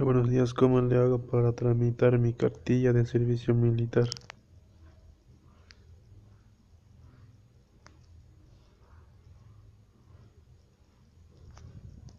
Buenos días. ¿Cómo le hago para tramitar mi cartilla de servicio militar?